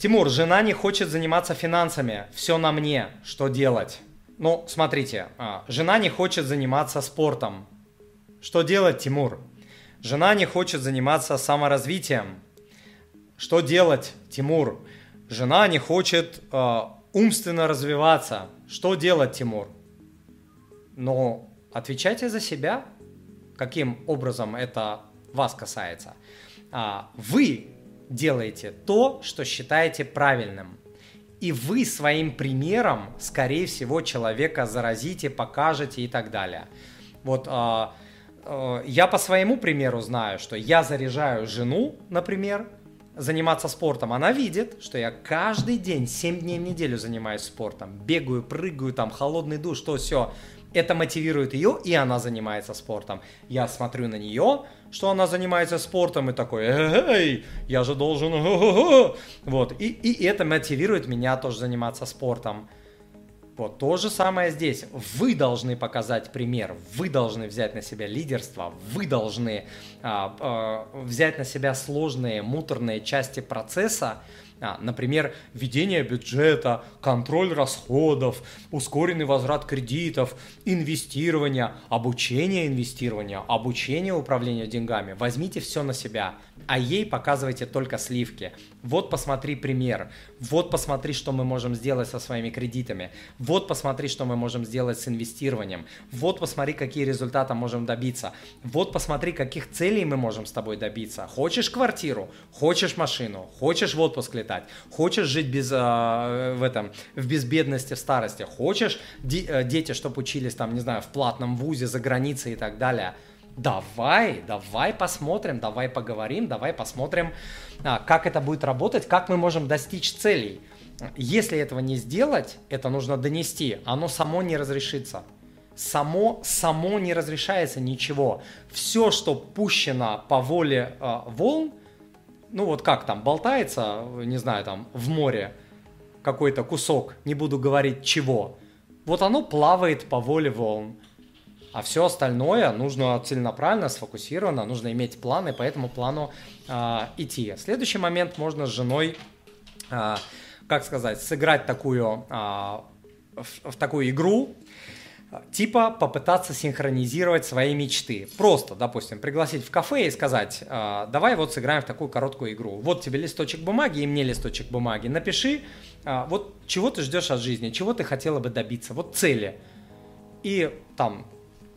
Тимур, жена не хочет заниматься финансами, все на мне, что делать? Ну, смотрите, а, жена не хочет заниматься спортом. Что делать, Тимур? Жена не хочет заниматься саморазвитием. Что делать, Тимур? Жена не хочет э, умственно развиваться. Что делать, Тимур? Но отвечайте за себя, каким образом это вас касается. А, вы делаете то, что считаете правильным. И вы своим примером, скорее всего, человека заразите, покажете и так далее. Вот а, а, я по своему примеру знаю, что я заряжаю жену, например, заниматься спортом, она видит, что я каждый день, 7 дней в неделю занимаюсь спортом, бегаю, прыгаю, там, холодный душ, то все. Это мотивирует ее, и она занимается спортом. Я смотрю на нее, что она занимается спортом, и такой, эй, я же должен, вот, и, и это мотивирует меня тоже заниматься спортом. Вот то же самое здесь. Вы должны показать пример, вы должны взять на себя лидерство, вы должны а, а, взять на себя сложные, муторные части процесса, а, например, введение бюджета, контроль расходов, ускоренный возврат кредитов, инвестирование, обучение инвестирования, обучение управлению деньгами. Возьмите все на себя, а ей показывайте только сливки. Вот посмотри пример, вот посмотри, что мы можем сделать со своими кредитами, вот посмотри, что мы можем сделать с инвестированием, вот посмотри, какие результаты можем добиться, вот посмотри, каких целей мы можем с тобой добиться. Хочешь квартиру, хочешь машину, хочешь в отпуск летать, летать, хочешь жить без, а, в этом, в безбедности в старости, хочешь де, дети, чтобы учились там, не знаю, в платном вузе, за границей и так далее, давай, давай посмотрим, давай поговорим, давай посмотрим, а, как это будет работать, как мы можем достичь целей. Если этого не сделать, это нужно донести, оно само не разрешится. Само, само не разрешается ничего. Все, что пущено по воле э, волн, ну вот как там, болтается, не знаю, там в море какой-то кусок, не буду говорить чего, вот оно плавает по воле волн. А все остальное нужно целенаправленно, сфокусированно, нужно иметь план и по этому плану э, идти. Следующий момент можно с женой, э, как сказать, сыграть такую, э, в, в такую игру, типа попытаться синхронизировать свои мечты. Просто, допустим, пригласить в кафе и сказать, «А, давай вот сыграем в такую короткую игру. Вот тебе листочек бумаги и мне листочек бумаги. Напиши, а, вот чего ты ждешь от жизни, чего ты хотела бы добиться, вот цели. И там,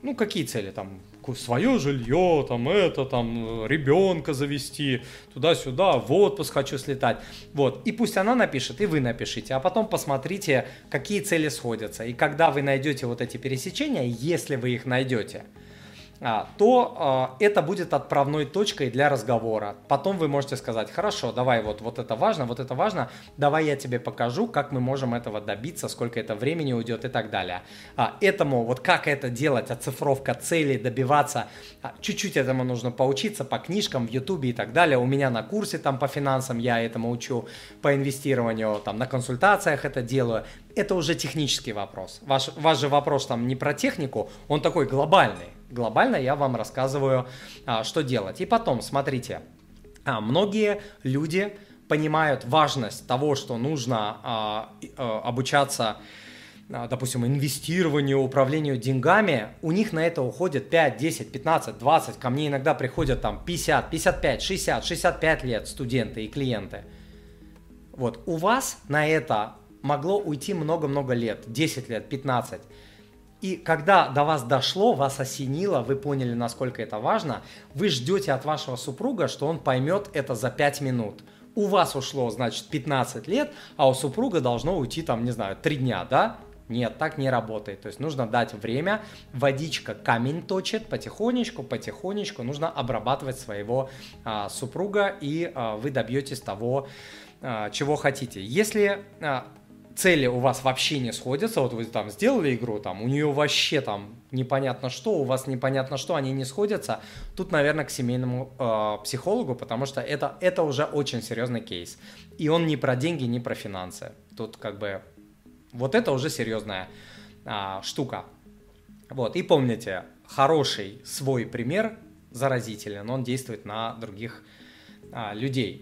ну какие цели там, свое жилье, там это, там ребенка завести, туда-сюда, в отпуск хочу слетать. Вот. И пусть она напишет, и вы напишите, а потом посмотрите, какие цели сходятся. И когда вы найдете вот эти пересечения, если вы их найдете, то а, это будет отправной точкой для разговора. Потом вы можете сказать, хорошо, давай вот, вот это важно, вот это важно, давай я тебе покажу, как мы можем этого добиться, сколько это времени уйдет и так далее. А, этому, вот как это делать, оцифровка целей, добиваться, чуть-чуть этому нужно поучиться по книжкам в ютубе и так далее. У меня на курсе там по финансам я этому учу, по инвестированию, там на консультациях это делаю. Это уже технический вопрос. Ваш, ваш же вопрос там не про технику, он такой глобальный глобально я вам рассказываю, а, что делать. И потом, смотрите, а, многие люди понимают важность того, что нужно а, обучаться допустим, инвестированию, управлению деньгами, у них на это уходит 5, 10, 15, 20, ко мне иногда приходят там 50, 55, 60, 65 лет студенты и клиенты. Вот, у вас на это могло уйти много-много лет, 10 лет, 15. И когда до вас дошло, вас осенило, вы поняли, насколько это важно, вы ждете от вашего супруга, что он поймет это за 5 минут. У вас ушло, значит, 15 лет, а у супруга должно уйти, там, не знаю, 3 дня, да? Нет, так не работает. То есть нужно дать время, водичка камень точит, потихонечку, потихонечку нужно обрабатывать своего а, супруга, и а, вы добьетесь того, а, чего хотите. Если а, цели у вас вообще не сходятся, вот вы там сделали игру, там у нее вообще там непонятно что, у вас непонятно что, они не сходятся, тут, наверное, к семейному э, психологу, потому что это, это уже очень серьезный кейс. И он не про деньги, не про финансы. Тут как бы вот это уже серьезная э, штука. Вот, и помните, хороший свой пример заразителен, он действует на других э, людей.